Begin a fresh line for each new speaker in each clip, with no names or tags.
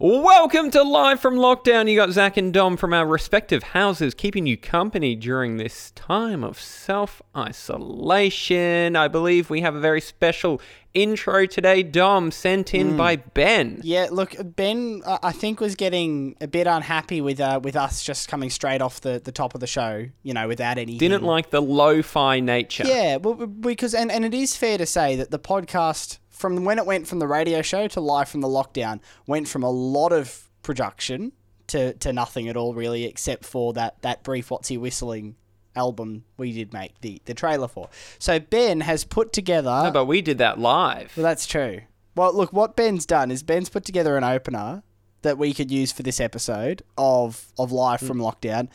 Welcome to Live from Lockdown. You got Zach and Dom from our respective houses keeping you company during this time of self isolation. I believe we have a very special intro today, Dom, sent in by Ben.
Yeah, look, Ben, uh, I think was getting a bit unhappy with uh, with us just coming straight off the, the top of the show, you know, without any.
Didn't like the lo fi nature.
Yeah, well, because and, and it is fair to say that the podcast from when it went from the radio show to live from the lockdown went from a lot of production to, to nothing at all really, except for that that brief "What's He Whistling" album we did make the the trailer for. So Ben has put together.
No, but we did that live.
Well, that's true. Well, look, what Ben's done is Ben's put together an opener that we could use for this episode of of live hmm. from lockdown.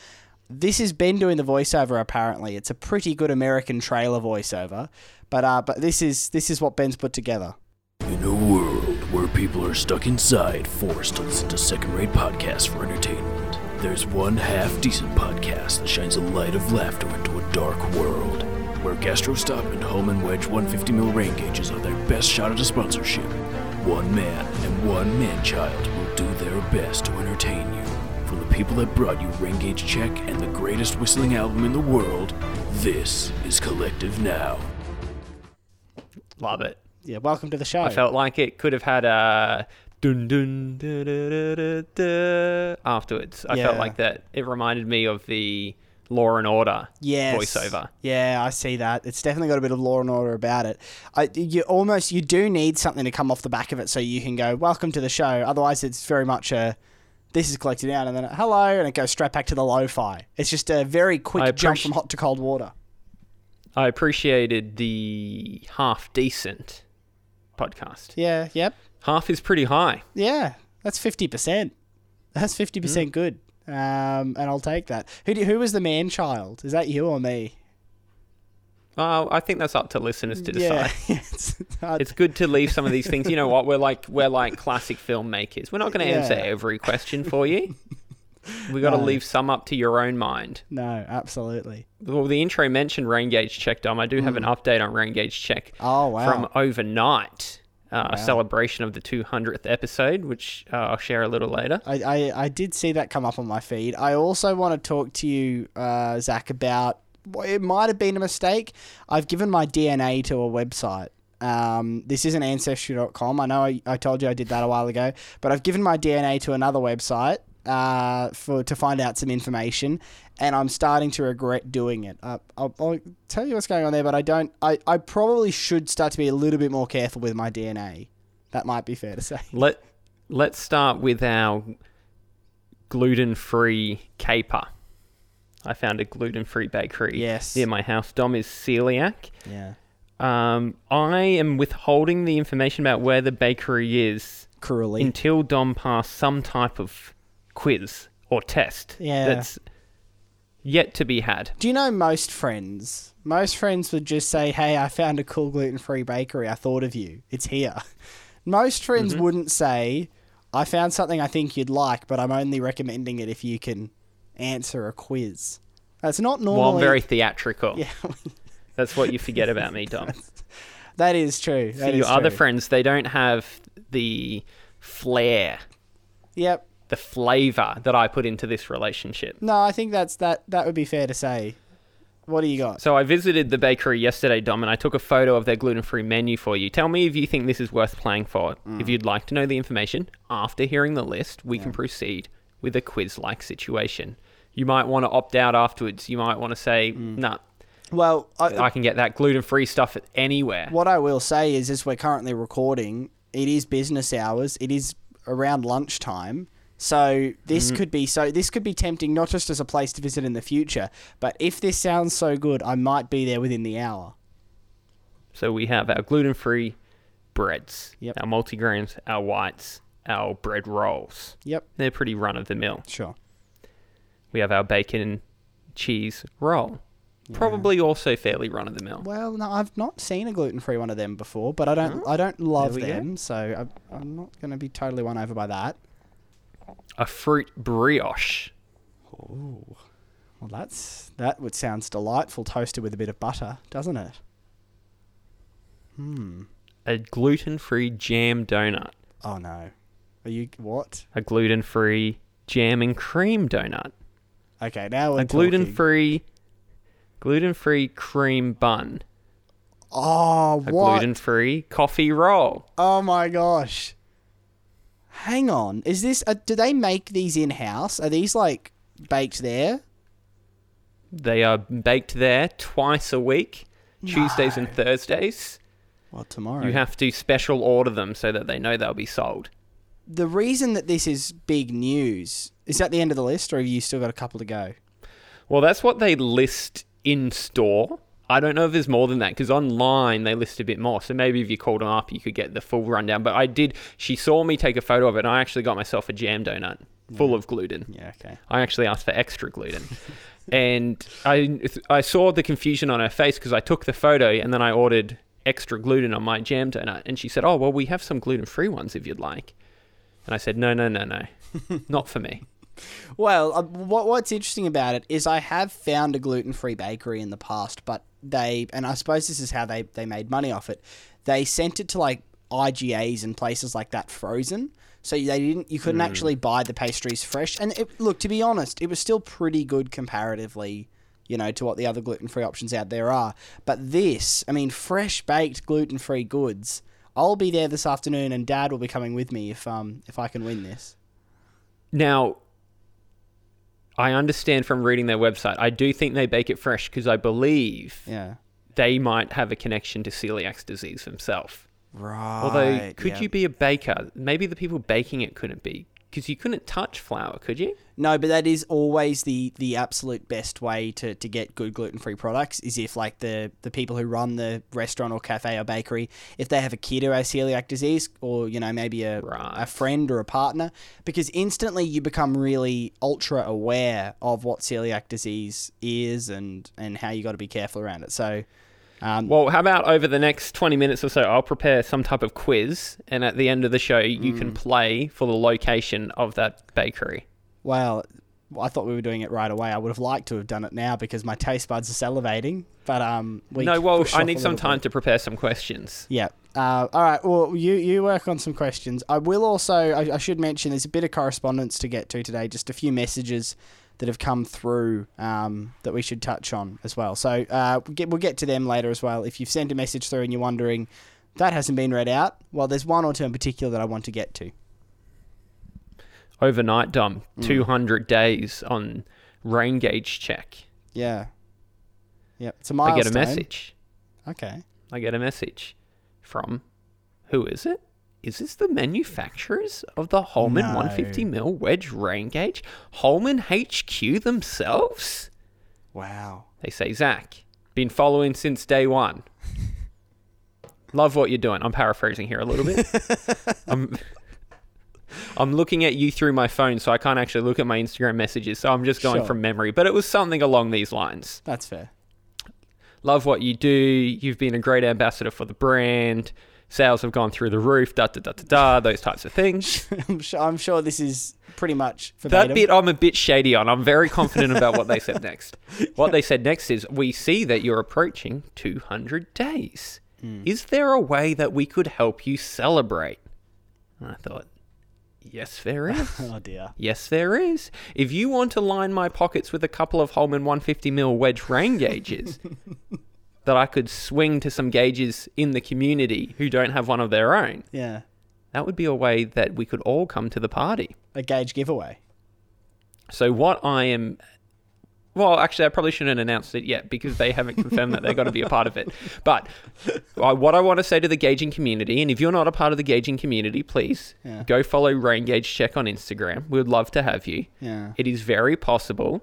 This is Ben doing the voiceover. Apparently, it's a pretty good American trailer voiceover, but uh, but this is this is what Ben's put together.
In a world where people are stuck inside, forced to listen to second rate podcasts for entertainment, there's one half decent podcast that shines a light of laughter into a dark world. Where GastroStop and Holman Wedge 150mm rain gauges are their best shot at a sponsorship. One man and one man child will do their best to entertain you. From the people that brought you Rain Gauge Check and the greatest whistling album in the world, this is Collective Now.
Love it.
Yeah, welcome to the show.
I felt like it could have had a dun dun da, da, da, da, da, afterwards. I felt like that. It reminded me of the Law and Order
yes.
voiceover.
Yeah, I see that. It's definitely got a bit of law and order about it. I, you almost you do need something to come off the back of it so you can go welcome to the show. Otherwise, it's very much a this is collected out and then hello and it goes straight back to the lo-fi. It's just a very quick
I
jump from hot to cold water.
I appreciated the half decent podcast.
Yeah. Yep.
Half is pretty high.
Yeah. That's fifty percent. That's fifty percent good. Um, and I'll take that. Who do, who was the man child? Is that you or me?
Uh, I think that's up to listeners to decide.
Yeah. it's,
It's good to leave some of these things. You know what? We're like we're like classic filmmakers. We're not going to answer every question for you. We've got to
No.
leave some up to your own mind.
no, absolutely.
Well, the intro mentioned rain gauge check, Dom. I do have an update on rain gauge check
Oh wow.
from overnight, uh, a celebration of the 200th episode, which uh, I'll share a little later.
I, I, I did see that come up on my feed. I also want to talk to you, uh, Zach, about it might have been a mistake. I've given my DNA to a website. Um, this isn't ancestry.com. I know I, I told you I did that a while ago, but I've given my DNA to another website uh, for to find out some information, and I'm starting to regret doing it. Uh, I'll, I'll tell you what's going on there, but I don't. I, I probably should start to be a little bit more careful with my DNA. That might be fair to say.
Let Let's start with our gluten-free caper. I found a gluten-free bakery
Yes.
near my house. Dom is celiac.
Yeah.
Um, I am withholding the information about where the bakery is
Cruelly.
until Dom passed some type of quiz or test
Yeah.
that's yet to be had.
Do you know most friends? Most friends would just say, "Hey, I found a cool gluten-free bakery. I thought of you. It's here." Most friends
Mm-hmm.
wouldn't say, "I found something I think you'd like, but I'm only recommending it if you can answer a quiz." That's not normally.
Well, I'm very theatrical.
yeah,
That's what you forget about me, Dom.
that is true.
For
That
your
is
other
true.
friends, they don't have the flair,
Yep.
the flavor that I put into this relationship.
No, I think that's that. That would be fair to say. What do you got?
So I visited the bakery yesterday, Dom, and I took a photo of their gluten-free menu for you. Tell me if you think this is worth playing for.
Mm.
If you'd like to know the information, after hearing the list, we can proceed with a quiz-like situation. You might want to opt out afterwards. You might want to say,
Mm.
nah,
Well, I,
I can get that gluten-free stuff anywhere.
What I will say is, as we're currently recording, it is business hours. It is around lunchtime. So this
Mm-hmm.
could be so this could be tempting not just as a place to visit in the future, but if this sounds so good, I might be there within the hour.
So we have our gluten-free breads,
Yep.
our multigrains, our whites, our bread rolls.
Yep,
They're pretty run-of-the-mill.
sure.
We have our bacon and cheese roll. Probably also fairly run-of-the-mill.
Well, no, I've not seen a gluten free one of them before, but I don't I don't love
we go.
them, so I, I'm not going to be totally won over by that.
A fruit brioche.
Oh, well, that's that would sounds delightful, toasted with a bit of butter, doesn't it? Hmm.
A gluten-free jam donut.
Oh no. Are you what?
A gluten free jam and cream donut.
Okay, now we're
a gluten free, gluten free cream bun.
Oh,
A
what?
gluten free coffee roll.
Oh my gosh. Hang on. Is this? Uh, do they make these in house? Are these like baked there?
They are baked there twice a week, Tuesdays and Thursdays.
Well, tomorrow.
You have to special order them so that they know they'll be sold.
The reason that this is big news is that the end of the list, or have you still got a couple to go?
Well, that's what they list in store. I don't know if there's more than that because online they list a bit more. So maybe if you called them up, you could get the full rundown. But I did. She saw me take a photo of it, and I actually got myself a jam donut full of gluten.
Yeah. Okay.
I actually asked for extra gluten. and I, I saw the confusion on her face because I took the photo and then I ordered extra gluten on my jam donut. And she said, Oh, well, we have some gluten free ones if you'd like. And I said, No, no, no, no. Not for me.
Well, uh, what what's interesting about it is I have found a gluten free bakery in the past, but they and I suppose this is how they they made money off it. They sent it to like IGAs and places like that frozen. So they didn't. You couldn't actually buy the pastries fresh. And it, look, to be honest, it was still pretty good comparatively, you know, to what the other gluten free options out there are. But this, I mean, fresh baked gluten free goods. I'll be there this afternoon, and Dad will be coming with me if um if I can win this.
Now, I understand from reading their website, I do think they bake it fresh because I believe
Yeah.
they might have a connection to celiac disease themselves.
Right.
Although, could
yeah.
you be a baker? Maybe the people baking it couldn't be because you couldn't touch flour, could you?
No, but that is always the the absolute best way to, to get good gluten free products is if like the the people who run the restaurant or cafe or bakery, if they have a kid who has celiac disease or you know maybe a
Right.
a friend or a partner, because instantly you become really ultra aware of what celiac disease is and and how you got to be careful around it. So. Um,
Well, how about over the next 20 minutes or so, I'll prepare some type of quiz, and at the end of the show, you
Mm.
can play for the location of that bakery.
Well, I thought we were doing it right away. I would have liked to have done it now because my taste buds are salivating. But um, we
no, well, I need some time
bit.
to prepare some questions.
Yeah. Uh, all right. Well, you you work on some questions. I will also. I, I should mention there's a bit of correspondence to get to today. Just a few messages that have come through um, that we should touch on as well. So uh, we'll get, we'll get to them later as well. If you've sent a message through and you're wondering that hasn't been read out, well, there's one or two in particular that I want to get to.
Overnight, Dom,
Mm.
200 days on rain gauge check.
Yeah. Yep. It's a milestone.
I get a message.
Okay.
I get a message from who is it? Is this the manufacturers of the Holman
No.
150 mil wedge rain gauge? Holman HQ themselves?
Wow.
They say, Zach, been following since day one. Love what you're doing. I'm paraphrasing here a little bit. I'm, I'm looking at you through my phone, so I can't actually look at my Instagram messages. So I'm just going
Sure.
from memory. But it was something along these lines.
That's fair.
Love what you do. You've been a great ambassador for the brand. Sales have gone through the roof. Da da da da da. Those types of things.
I'm sure, I'm sure this is pretty much verbatim.
That bit I'm a bit shady on. I'm very confident about what they said next. What they said next is we see that you're approaching 200 days. Hmm. Is there a way that we could help you celebrate? And I thought, yes, there is.
Oh dear.
yes, there is. If you want to line my pockets with a couple of Holman 150 mil wedge rain gauges that I could swing to some gauges in the community who don't have one of their own,
Yeah.
that would be a way that we could all come to the party.
A gauge giveaway.
So what I am well, actually, I probably shouldn't announce it yet because they haven't confirmed that they're going to be a part of it. But uh, what I want to say to the gauging community, and if you're not a part of the gauging community, please
Yeah.
go follow Rain Gauge Check on Instagram. We would love to have you.
Yeah.
It is very possible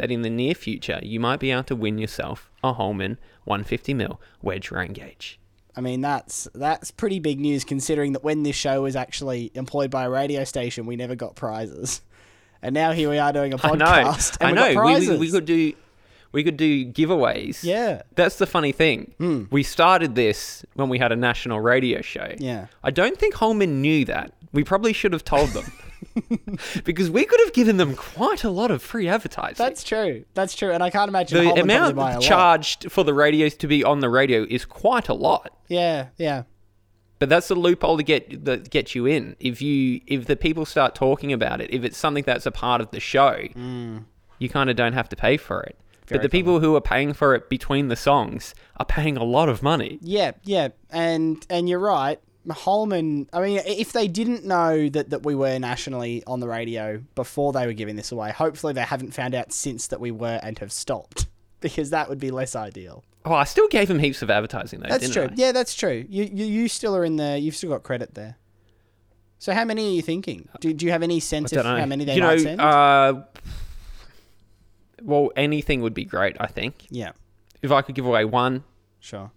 that in the near future you might be able to win yourself a Holman 150 mil wedge rain gauge.
I mean, that's that's pretty big news considering that when this show was actually employed by a radio station, we never got prizes, and now here we are doing a podcast.
I
and
know.
We, got
We,
prizes.
we, we could do we could do giveaways.
Yeah.
That's the funny thing. Hmm. We started this when we had a national radio show.
Yeah.
I don't think Holman knew that. We probably should have told them. because we could have given them quite a lot of free advertising.
That's true. That's true. And I can't imagine
the amount
probably buy a lot.
charged for the radios to be on the radio is quite a lot.
Yeah. Yeah.
But that's the loophole to get that gets you in. If you if the people start talking about it, if it's something that's a part of the show, mm. you kind of don't have to pay for it. but
Very
the people who are paying for it between the songs are paying a lot of money.
Yeah, yeah, and and you're right. Holman. I mean, if they didn't know that that we were nationally on the radio before they were giving this away, hopefully they haven't found out since that we were and have stopped, because that would be less ideal.
Oh, I still gave them heaps of advertising though.
That's true.
I?
Yeah, that's true. You, you you still are in there. You've still got credit there. So how many are you thinking? Do, do you have any sense of
know.
how many they
you
might
know,
send?
uh, well, anything would be great. I think
yeah,
if I could give away one,
sure.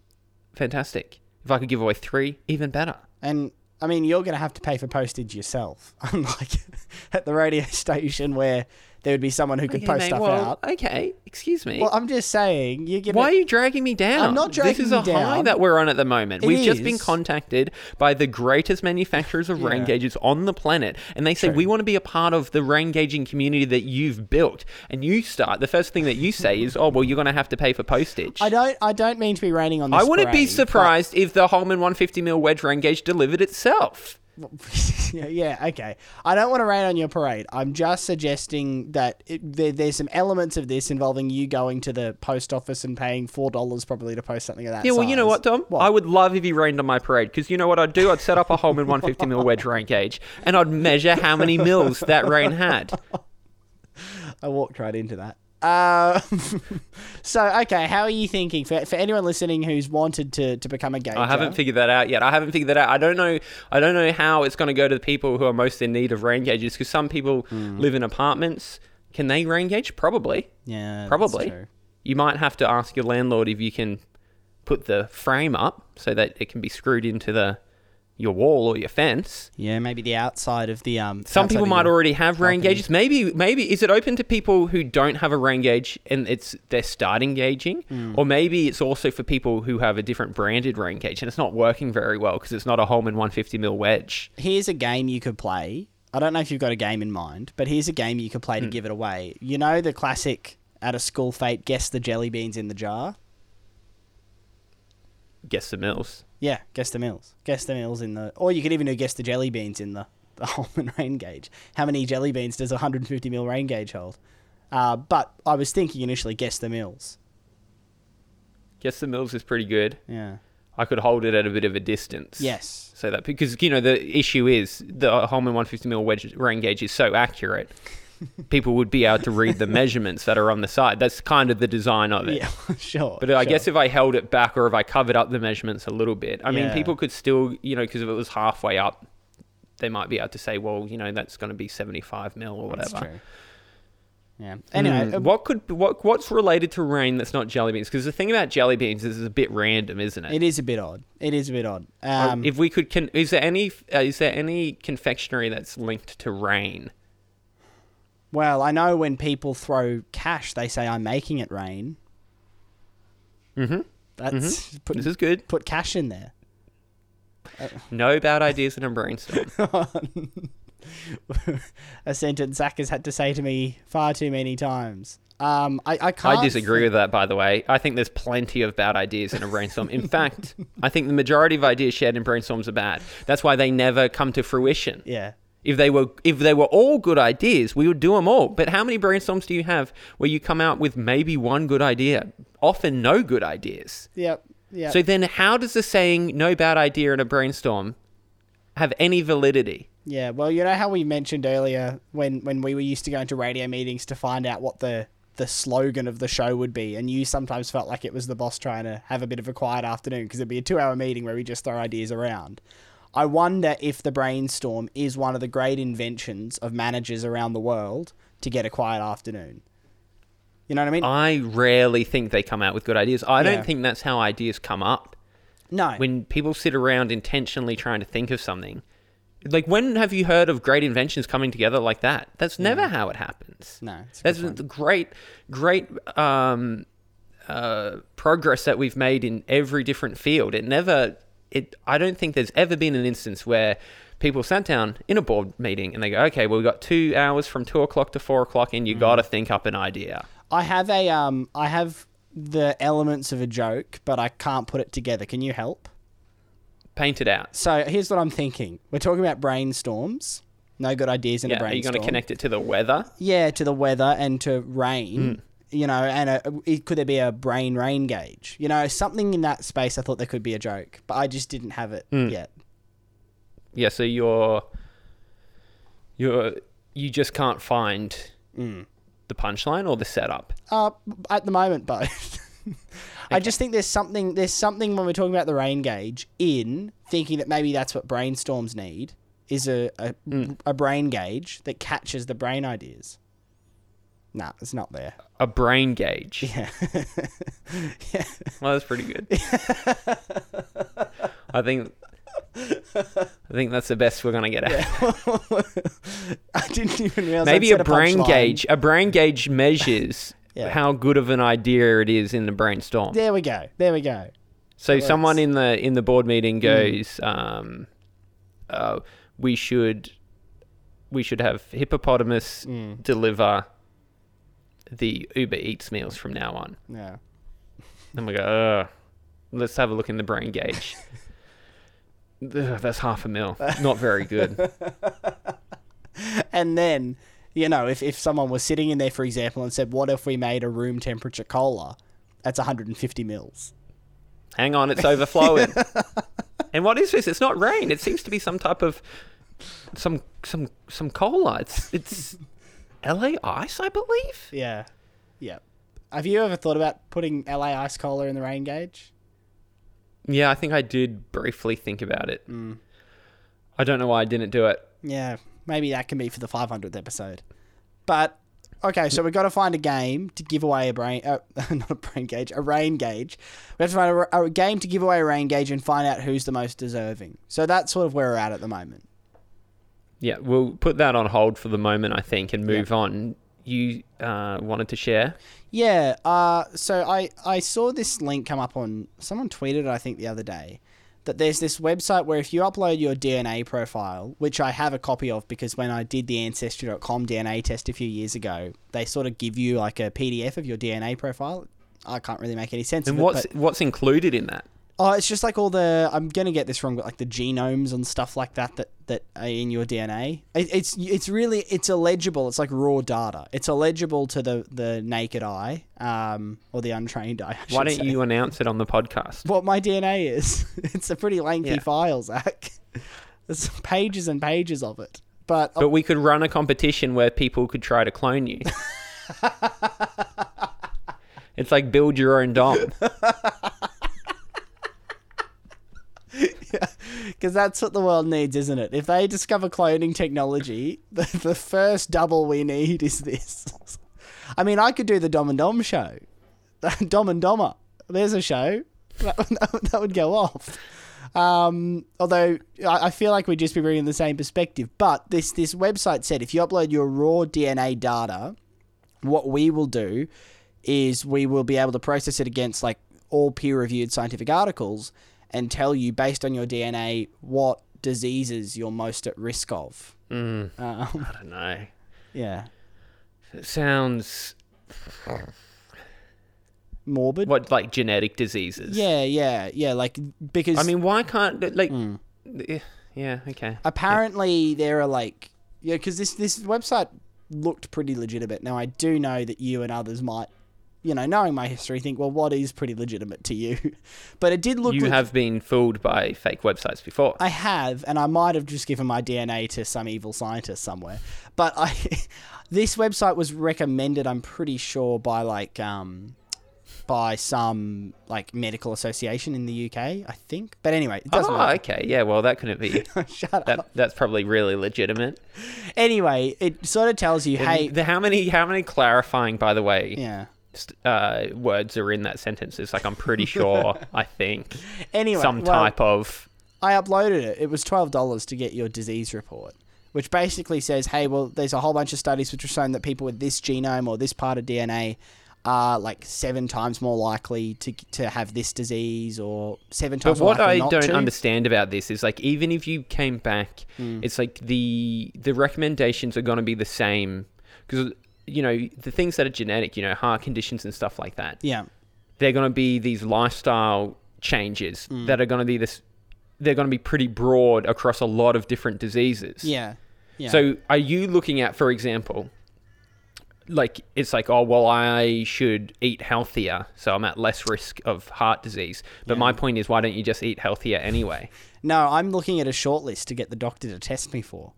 fantastic. If I could give away three, even better.
And I mean, you're going to have to pay for postage yourself, unlike at the radio station where there would be someone who could
Okay,
post
mate,
stuff
well,
out.
Okay, excuse me.
Well, I'm just saying, you give
Why are you dragging me down?
I'm not dragging
This is a high that we're on at the moment.
It
We've just been contacted by the greatest manufacturers of rain gauges on the planet, and they say
True.
we want to be a part of the rain gauging community that you've built. And you start. The first thing that you say is, "Oh, well, you're going to have to pay for postage."
I don't. I don't mean to be raining on this.
I wouldn't be surprised if the Holman 150 mil wedge rain gauge delivered itself.
yeah, okay. I don't want to rain on your parade. I'm just suggesting that it, there, there's some elements of this involving you going to the post office and paying four dollars probably to post something of that.
Yeah, well, you know what, Dom?
What?
I would love if you rained on my parade because you know what I'd do? I'd set up a Holman 150 mil wedge rain gauge and I'd measure how many mils that rain had.
I walked right into that. Uh, so okay, how are you thinking for, for anyone listening who's wanted to, to become a gauger?
I haven't figured that out yet. I haven't figured that out. I don't know. I don't know how it's going to go to the people who are most in need of rain gauges because some people
Hmm.
live in apartments. Can they rain gauge? Probably.
Yeah,
Probably. You might have to ask your landlord if you can put the frame up so that it can be screwed into the your wall or your fence.
Yeah, maybe the outside of the um.
Some people might already have rain
balcony.
gauges. Maybe, maybe is it open to people who don't have a rain gauge and it's they're starting gauging,
Hmm.
or maybe it's also for people who have a different branded rain gauge and it's not working very well because it's not a Holman 150 mil wedge.
Here's a game you could play. I don't know if you've got a game in mind, but here's a game you could play to give it away. You know the classic at a school fate, guess the jelly beans in the jar.
Guess the mills.
Yeah, guess the mills. Guess the mills in the, or you could even do guess the jelly beans in the the Holman rain gauge. How many jelly beans does a 150 mil rain gauge hold? Uh, but I was thinking initially, guess the mills.
Guess the mills is pretty good.
Yeah.
I could hold it at a bit of a distance.
Yes.
So that because you know the issue is the Holman 150 mil wedge rain gauge is so accurate, people would be able to read the measurements that are on the side. That's kind of the design of it.
Yeah. sure.
But I
sure.
guess if I held it back or if I covered up the measurements a little bit, I mean, people could still, you know, because if it was halfway up, they might be able to say, well, you know, that's going to be 75 mil or
That's
whatever.
true. Yeah. Anyway, uh,
what could what what's related to rain that's not jelly beans? Because the thing about jelly beans is it's a bit random, isn't it?
it is a bit odd. It is a bit odd. Um,
if we could, con- is there any uh, is there any confectionery that's linked to rain?
Well, I know when people throw cash, they say I'm making it rain.
Mm-hmm.
That's put
This is good.
put cash in there.
No bad ideas in a brainstorm.
a sentence Zach has had to say to me far too many times. Um, I, I can't.
I disagree with that, by the way. I think there's plenty of bad ideas in a brainstorm. In fact, I think the majority of ideas shared in brainstorms are bad. That's why they never come to fruition.
Yeah.
If they were if they were all good ideas, we would do them all. But how many brainstorms do you have where you come out with maybe one good idea? Often no good ideas.
Yep. Yep.
So then how does the saying no bad idea in a brainstorm have any validity?
Yeah, well, you know how we mentioned earlier when, when we were used to going to radio meetings to find out what the, the slogan of the show would be, and you sometimes felt like it was the boss trying to have a bit of a quiet afternoon because it'd be a two hour meeting where we just throw ideas around. I wonder if the brainstorm is one of the great inventions of managers around the world to get a quiet afternoon. You know what I mean?
I rarely think they come out with good ideas. I
Yeah.
don't think that's how ideas come up.
no.
when people sit around intentionally trying to think of something like when have you heard of great inventions coming together like that that's never how it happens
no. It's a good
that's the great great um, uh, progress that we've made in every different field it never it i don't think there's ever been an instance where people sat down in a board meeting and they go okay well we've got two hours from two o'clock to four o'clock and
Mm.
you got to think up an idea
I have a um I have the elements of a joke, but I can't put it together. Can you help?
Paint it out.
So here's what I'm thinking. We're talking about brainstorms. No good ideas in a
Yeah, are you
brainstorm.
going to connect it to the weather?
Yeah, to the weather and to rain. You know, and a, it, could there be a brain rain gauge? You know, something in that space. I thought there could be a joke, but I just didn't have it
Hmm.
yet.
Yeah, so you're you're you just can't find
Hmm.
the punchline or the setup.
Uh, at the moment, both. I just think there's something there's something when we're talking about the rain gauge in thinking that maybe that's what brainstorms need is a a, a brain gauge that catches the brain ideas. Nah, it's not there.
A brain gauge.
Yeah.
Well, that's pretty good. I think I think that's the best we're gonna get at.
I didn't even realize.
Maybe a brain
punchline.
gauge. A brain gauge measures
Yeah.
how good of an idea it is in the brainstorm.
There we go. There we go.
So someone
works.
in the in the board meeting
Hmm.
goes, um, uh, "We should we should have hippopotamus
Hmm.
deliver the Uber Eats meals from now on."
Yeah.
And we go, Ugh, "Let's have a look in the brain gauge." Ugh, that's half a mil. Not very good.
And then, you know, if, if someone was sitting in there, for example, and said, "What if we made a room temperature cola?" That's 150 mils.
Hang on, it's overflowing. and what is this? It's not rain. It seems to be some type of some some some cola. It's it's LA ice, I believe.
Yeah. Yeah. Have you ever thought about putting LA ice cola in the rain gauge?
Yeah, I think I did briefly think about it. I don't know why I didn't do it.
Yeah, maybe that can be for the 500th episode. But okay, so we've got to find a game to give away a brain, uh, not a brain gauge, a rain gauge. We have to find a, a game to give away a rain gauge and find out who's the most deserving. So that's sort of where we're at at the moment.
Yeah, we'll put that on hold for the moment, I think, and move on. You uh, wanted to share?
Yeah. Uh, so I I saw this link come up on someone tweeted it I think the other day that there's this website where if you upload your DNA profile, which I have a copy of because when I did the ancestry.com DNA test a few years ago, they sort of give you like a PDF of your DNA profile. I can't really make any sense
And
of it.
what's
but-
what's included in that?
Oh, it's just like all the I'm gonna get this wrong, but like the genomes and stuff like that that, that are in your DNA. It, it's it's really it's illegible. It's like raw data. It's illegible to the, the naked eye, um, or the untrained eye.
Why don't
say.
you announce it on the podcast?
What my DNA is? it's a pretty lengthy
Yeah.
file, Zach. There's pages and pages of it. But,
But we could run a competition where people could try to clone you. it's like build your own dom.
because that's what the world needs, isn't it? If they discover cloning technology, the, the first double we need is this. I mean, I could do the Dom and Dom show. Dom and Dommer. There's a show. That, that, that would go off. Um, although I, I feel like we'd just be bringing the same perspective. But this, this website said if you upload your raw DNA data, what we will do is we will be able to process it against like all peer reviewed scientific articles and tell you based on your DNA what diseases you're most at risk of.
Mm,
Um,
I don't know.
yeah.
It sounds
Morbid.
what like genetic diseases.
Yeah, yeah, yeah. Like because
I mean, why can't like?
Mm.
Yeah. Okay.
apparently there are like yeah, because this this website looked pretty legitimate. Now I do know that you and others might, you know, knowing my history, think well, what is pretty legitimate to you? but it did look.
You
leg-
have been fooled by fake websites before.
I have, and I might have just given my DNA to some evil scientist somewhere. But I, this website was recommended. I'm pretty sure by like um, by some like medical association in the UK. I think. But anyway, it doesn't
oh, okay. Yeah. Well, that couldn't be.
Shut up.
That's probably really legitimate.
Anyway, it sort of tells you, hey,
the, how many how many clarifying, by the way,
yeah.
Uh, words are in that sentence? It's like I'm pretty sure. I think
Anyway,
some
well,
type of.
I uploaded it. It was twelve dollars to get your disease report, which basically says, "Hey, well, there's a whole bunch of studies which have shown that people with this genome or this part of DNA are like seven times more likely to to have this disease, or seven
But
times more
what I don't
to."
understand about this is like even if you came back,
Hmm.
it's like the the recommendations are going to be the same because you know the things that are genetic, you know, heart conditions and stuff like that.
Yeah,
They're going to be these lifestyle changes
Hmm.
that are going to be this they're going to be pretty broad across a lot of different diseases.
Yeah. Yeah.
So are you looking at, for example, like it's like, oh well, I should eat healthier, so I'm at less risk of heart disease. But my point is, why don't you just eat healthier anyway?
No, I'm looking at a short list to get the doctor to test me for.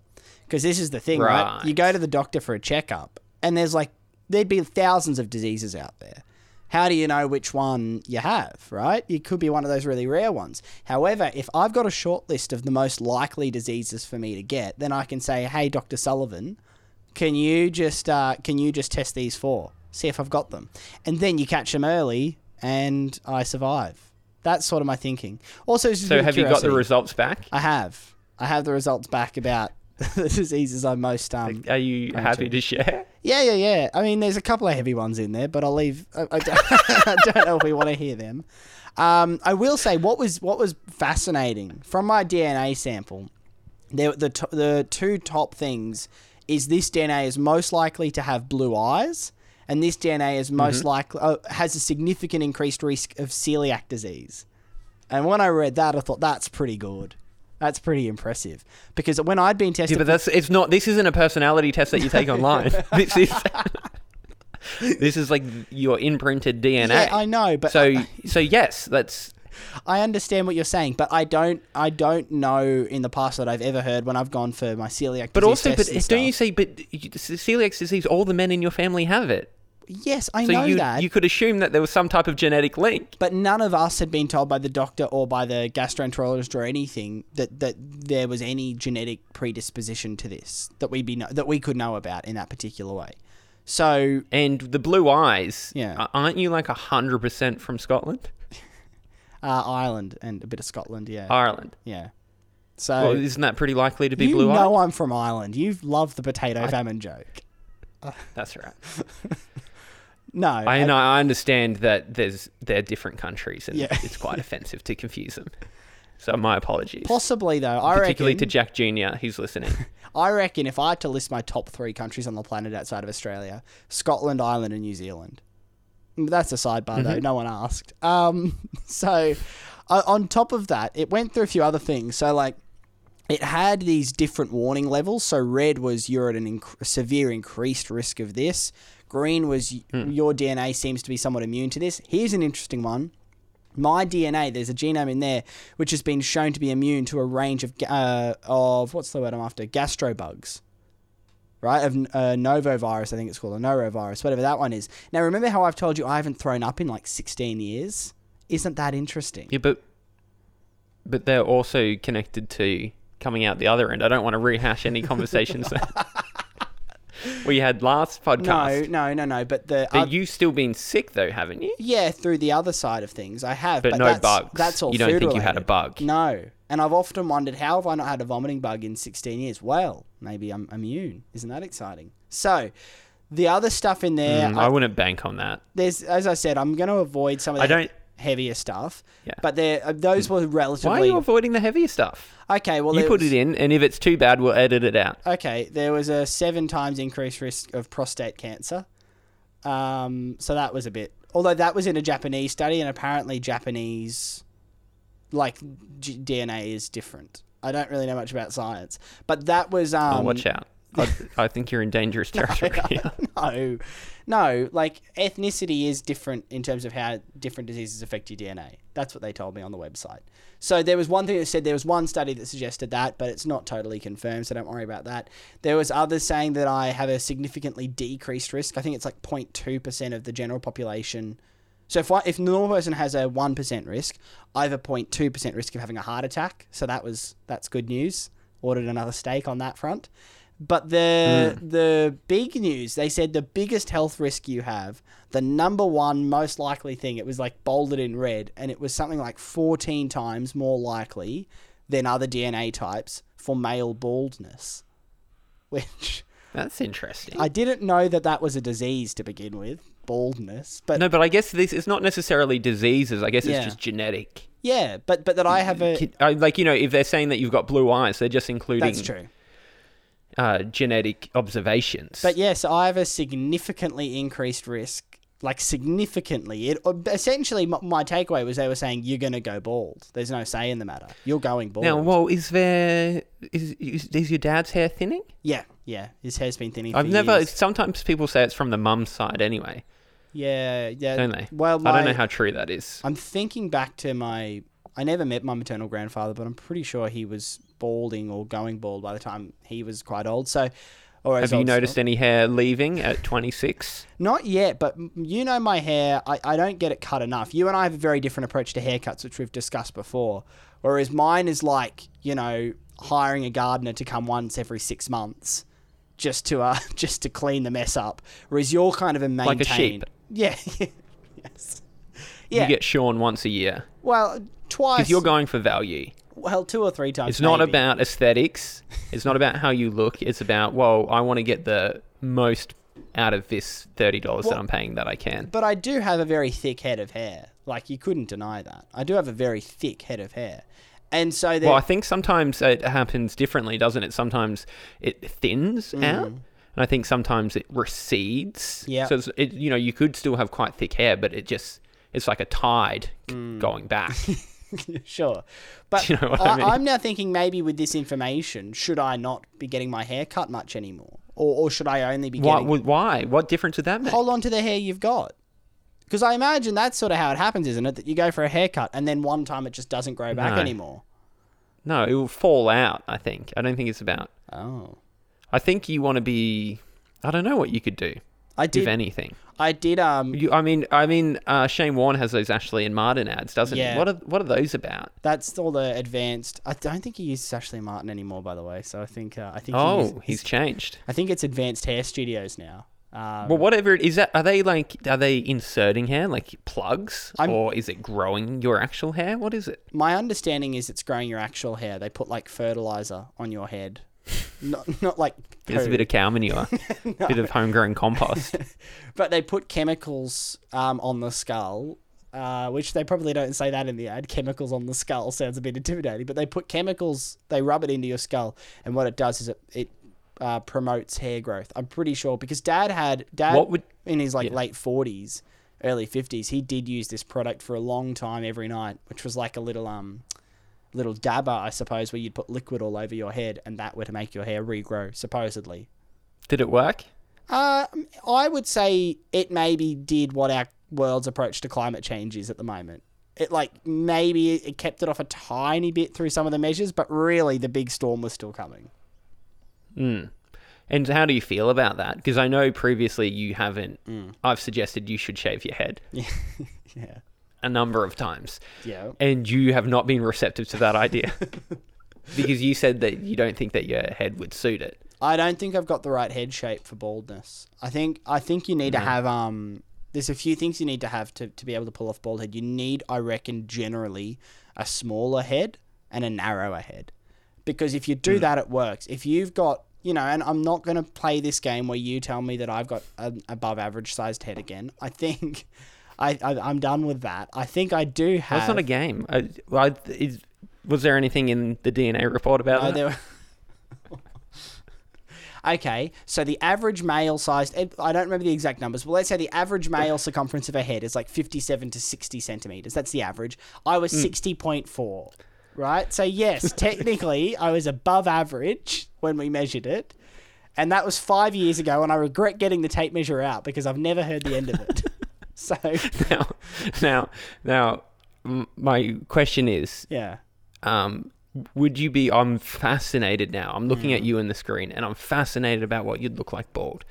Because this is the thing, right.
Right.
You go to the doctor for a checkup, and there's like, there'd be thousands of diseases out there. How do you know which one you have, right? It could be one of those really rare ones. However, if I've got a short list of the most likely diseases for me to get, then I can say, hey, Dr. Sullivan, can you just uh, can you just test these four, see if I've got them, and then you catch them early, and I survive. That's sort of my thinking. Also,
So have you got the results back?
I have. I have the results back about the diseases I'm most um.
Are you happy
to.
to share?
Yeah, yeah, yeah. I mean, there's a couple of heavy ones in there, but I'll leave. I, I don't, I don't know if we want to hear them. Um, I will say what was what was fascinating from my DNA sample. There, the t- the two top things is this DNA is most likely to have blue eyes, and this DNA is most likely uh, has a significant increased risk of celiac disease. And when I read that, I thought that's pretty good. That's pretty impressive because when I'd been tested,
Yeah, but that's it's not. This isn't a personality test that you take online. this is this is like your imprinted DNA.
yeah, I know, but
so so yes, that's
I understand what you're saying, but I don't. I don't know in the past that I've ever heard when I've gone for my celiac.
but
disease
also, but don't you see? but celiac disease? All the men in your family have it.
Yes, I
So
know
you
that.
you could assume that there was some type of genetic link.
but none of us had been told by the doctor or by the gastroenterologist or anything that, that there was any genetic predisposition to this that we be know, that we could know about in that particular way. So
And the blue eyes,
Yeah.
aren't you like hundred percent from Scotland,
uh, Ireland and a bit of Scotland, yeah,
Ireland?
yeah. So
Well, isn't that pretty likely to be blue?
you know
eyes?
I'm from Ireland. You've loved the potato famine joke.
That's right.
No,
I know. I understand that there's they're different countries, and
Yeah.
it's quite offensive to confuse them. So my apologies,
possibly though. I
particularly
reckon,
to Jack Junior. He's listening.
I reckon if I had to list my top three countries on the planet outside of Australia, Scotland, Ireland, and New Zealand. That's a sidebar though. No one asked. Um, so uh, on top of that, it went through a few other things. So like, it had these different warning levels. So red was you're at an inc- severe increased risk of this. Green was y your DNA seems to be somewhat immune to this. Here's an interesting one. My DNA, there's a genome in there which has been shown to be immune to a range of uh, of what's the word I'm after? Gastrobugs, right? Of uh, novovirus, I think it's called a norovirus, whatever that one is. Now, remember how I've told you I haven't thrown up in like 16 years? Isn't that interesting?
yeah, but but they're also connected to coming out the other end. I don't want to rehash any conversations that we had last podcast.
no, no, no. No. But the
But
oth-
you've still been sick though, haven't you?
yeah, through the other side of things, I have.
But
But,
no
that's,
bugs.
That's all.
You don't think you had a bug?
No, and I've often wondered how have I not had a vomiting bug in 16 years? Well, maybe I'm immune. Isn't that exciting? So, the other stuff in there,
Mm,
I-
I wouldn't bank on that.
there's as I said, I'm going to avoid some of the
I don't-
heavier stuff.
Yeah.
But there, uh, those were relatively.
Why are you avoiding the heavier stuff?
okay. Well,
you
there
put
was-
it in, and if it's too bad, we'll edit it out.
Okay, there was a seven times increased risk of prostate cancer. Um, so that was a bit. Although that was in a Japanese study, and apparently Japanese, like G- DNA is different. I don't really know much about science, but that was um.
oh, watch out. I, I think you're in dangerous territory. here.
no, no. Like ethnicity is different in terms of how different diseases affect your DNA. That's what they told me on the website. So there was one thing that said there was one study that suggested that, but it's not totally confirmed. So don't worry about that. There was others saying that I have a significantly decreased risk. I think it's like 0.2 percent of the general population. So if I, if normal person has a one percent risk, I have a 0.2 percent risk of having a heart attack. So that was that's good news. Ordered another steak on that front. But the mm. the big news, they said the biggest health risk you have, the number one most likely thing, it was like bolded in red, and it was something like 14 times more likely than other DNA types for male baldness. Which
That's interesting.
I didn't know that that was a disease to begin with, baldness. But
no, but I guess this is not necessarily diseases. I guess
Yeah.
it's just genetic.
yeah, but but that I have a
Like, you know, if they're saying that you've got blue eyes, they're just including
that's true.
Uh, genetic observations.
But yes, I have a significantly increased risk, like significantly. It essentially my, my takeaway was they were saying you're going to go bald. There's no say in the matter. You're going bald.
Now, well, is there is, is is your dad's hair thinning?
yeah, yeah. His hair's been thinning.
I've
for
never.
years.
Sometimes people say it's from the mum's side, anyway,
Yeah, yeah.
don't they?
Well, my,
I don't know how true that is.
I'm thinking back to my. I never met my maternal grandfather, but I'm pretty sure he was balding or going bald by the time he was quite old. So, or
Have you noticed any hair leaving at 26?
Not yet, but you know my hair. I, I don't get it cut enough. You and I have a very different approach to haircuts, which we've discussed before. Whereas mine is like you know hiring a gardener to come once every six months, just to uh just to clean the mess up. Whereas you're kind of a maintained.
Like a sheep.
Yeah. yes. Yeah.
You get shorn once a year
well, twice.
because you're going for value.
well two or three times.
It's not
maybe.
about aesthetics. It's not about how you look. It's about well, I want to get the most out of this thirty dollars that I'm paying that I can.
But I do have a very thick head of hair. Like you couldn't deny that. I do have a very thick head of hair, and so there.
Well, I think sometimes it happens differently, doesn't it? Sometimes it thins out, and I think sometimes it recedes.
Mm. Yeah.
So it's, it, you know, you could still have quite thick hair, but it just it's like a tide
Mm.
going back.
sure. But
You know I
I,
mean?
I'm now thinking maybe with this information, should I not be getting my hair cut much anymore? Or, or should I only be
why?
getting.
Why? What difference would that make?
Hold on to the hair you've got. Because I imagine that's sort of how it happens, isn't it? That you go for a haircut and then one time it just doesn't grow back
No.
anymore.
No, it will fall out. I think. I don't think it's about.
Oh.
I think you want to be. I don't know what you could do
I
if
did.
anything.
I did. Um.
You, I mean, I mean, uh, Shane Warne has those Ashley and Martin ads, doesn't
Yeah.
he? What are what are those about?
That's all the advanced. I don't think he uses Ashley Martin anymore, by the way. So I think. Uh, I think. he
Oh,
uses-
he's changed.
I think it's advanced hair studios now. Um,
Well, whatever it is, that are they like? Are they inserting hair like plugs,
I'm-
or is it growing your actual hair? What is it?
My understanding is it's growing your actual hair. They put like fertilizer on your head, not not like
There's a bit of cow manure, bit of homegrown compost.
but they put chemicals um, on the skull. Uh, which they probably don't say that in the ad. Chemicals on the skull sounds a bit intimidating, but they put chemicals. They rub it into your skull, and what it does is it it uh, promotes hair growth. I'm pretty sure because Dad had Dad
What would-
in his like
yeah.
late 40s, early 50s. He did use this product for a long time every night, which was like a little um little dabber, I suppose, where you'd put liquid all over your head, and that were to make your hair regrow, supposedly.
Did it work?
Uh, I would say it maybe did what our world's approach to climate change is at the moment. It like maybe it kept it off a tiny bit through some of the measures, but really the big storm was still coming.
Mm. And how do you feel about that? Because I know previously you haven't.
Mm.
I've suggested you should shave your head
Yeah,
a number of times,
yeah.
and you have not been receptive to that idea. because you said that you don't think that your head would suit it.
I don't think I've got the right head shape for baldness. I think I think you need to have um. There's a few things you need to have to, to be able to pull off bald head. You need, I reckon, generally a smaller head and a narrower head, because if you do that, it works. If you've got you know, and I'm not going to play this game where you tell me that I've got an above average sized head again. I think I, I I'm done with that. I think I do have.
That's not a game. I, I, is, was there anything in the DNA report about
No,
that?
there okay, so the average male sized, eh, I don't remember the exact numbers, but let's say the average male circumference of a head is like 57 to 60 centimeters. That's the average. I was hmm. 60.4, right? So, yes, technically, I was above average when we measured it. And that was five years ago, and I regret getting the tape measure out because I've never heard the end of it. so,
now, now, now, m- my question is,
yeah.
um, would you be? I'm fascinated now. I'm looking
Mm.
at you in the screen, and I'm fascinated about what you'd look like bald.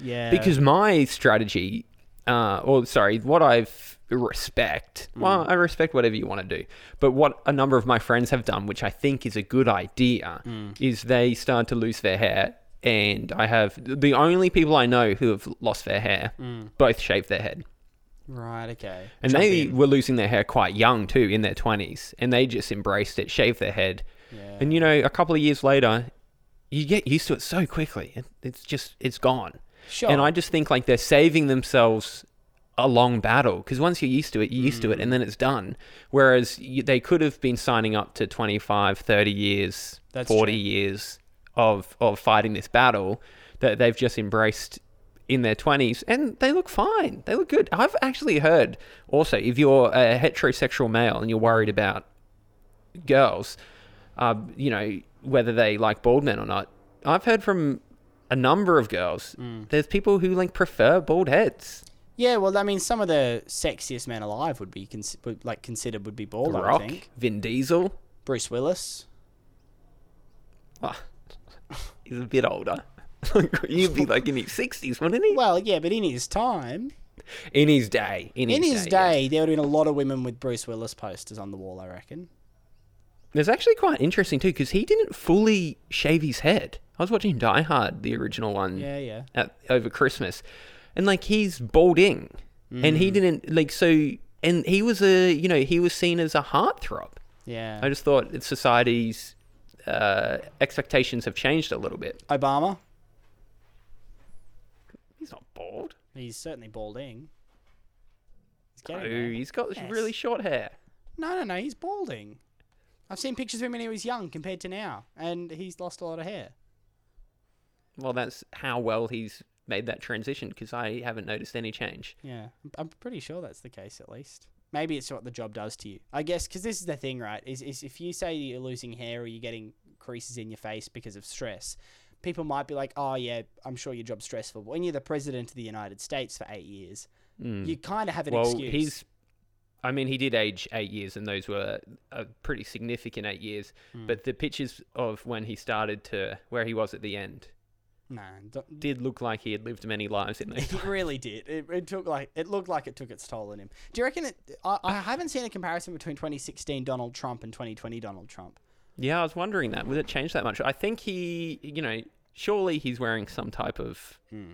Yeah.
Because my strategy, uh, or sorry, what I've respect. Well, I respect whatever you want to do, but what a number of my friends have done, which I think is a good idea, is they start to lose their hair. And I have the only people I know who have lost their hair both shaved their head.
Right, okay.
And they
in.
were losing their hair quite young too, in their 20s. And they just embraced it, shaved their head.
Yeah.
And you know, a couple of years later, you get used to it so quickly. It, it's just, it's gone.
Sure.
And I just think like they're saving themselves a long battle because once you're used to it, you're used to it and then it's done. Whereas you, they could have been signing up to 25, 30 years,
That's
40
true.
years of, of fighting this battle that they've just embraced in their 20s and they look fine. They look good. I've actually heard also if you're a heterosexual male and you're worried about girls, uh, you know, whether they like bald men or not, I've heard from a number of girls, there's people who like prefer bald heads.
Yeah, well, I mean, some of the sexiest men alive would be cons- would, like considered would be bald. I
Rock,
would think
Vin Diesel.
Bruce Willis.
Oh, he's a bit older. You'd be like in his 60s, wouldn't he?
Well, yeah, but in his time,
In his day. In,
in
his,
his
day. yes.
there would have been a lot of women with Bruce Willis posters on the wall. I reckon.
It's actually quite interesting too because he didn't fully shave his head. I was watching Die Hard, the original one,
Yeah, yeah.
at, over Christmas, and like he's balding, and
Mm.
he didn't like so, and he was a you know he was seen as a heartthrob.
Yeah.
I just thought society's uh, expectations have changed a little bit.
Obama.
He's not bald.
He's certainly balding. He's
No,
getting there.
he's got
Yes.
really short hair.
No, no, no. He's balding. I've seen pictures of him when he was young compared to now, and he's lost a lot of hair.
Well, that's how well he's made that transition because I haven't noticed any change.
Yeah, I'm- I'm pretty sure that's the case at least. Maybe it's what the job does to you. I guess because this is the thing, right? Is, is if you say you're losing hair or you're getting creases in your face because of stress, people might be like, "Oh yeah, I'm sure your job's stressful." But when you're the president of the United States for eight years, you kind of have an
well,
excuse.
he's. I mean, he did age eight years, and those were a pretty significant eight years.
Hmm.
But the pictures of when he started to where he was at the end
no,
did look like he had lived many lives in those.
It really did. It, it took like it looked like it took its toll on him. Do you reckon it? I, I haven't seen a comparison between 2016 Donald Trump and 2020 Donald Trump.
Yeah, I was wondering that. Would it change that much? I think he, you know, surely he's wearing some type of hmm.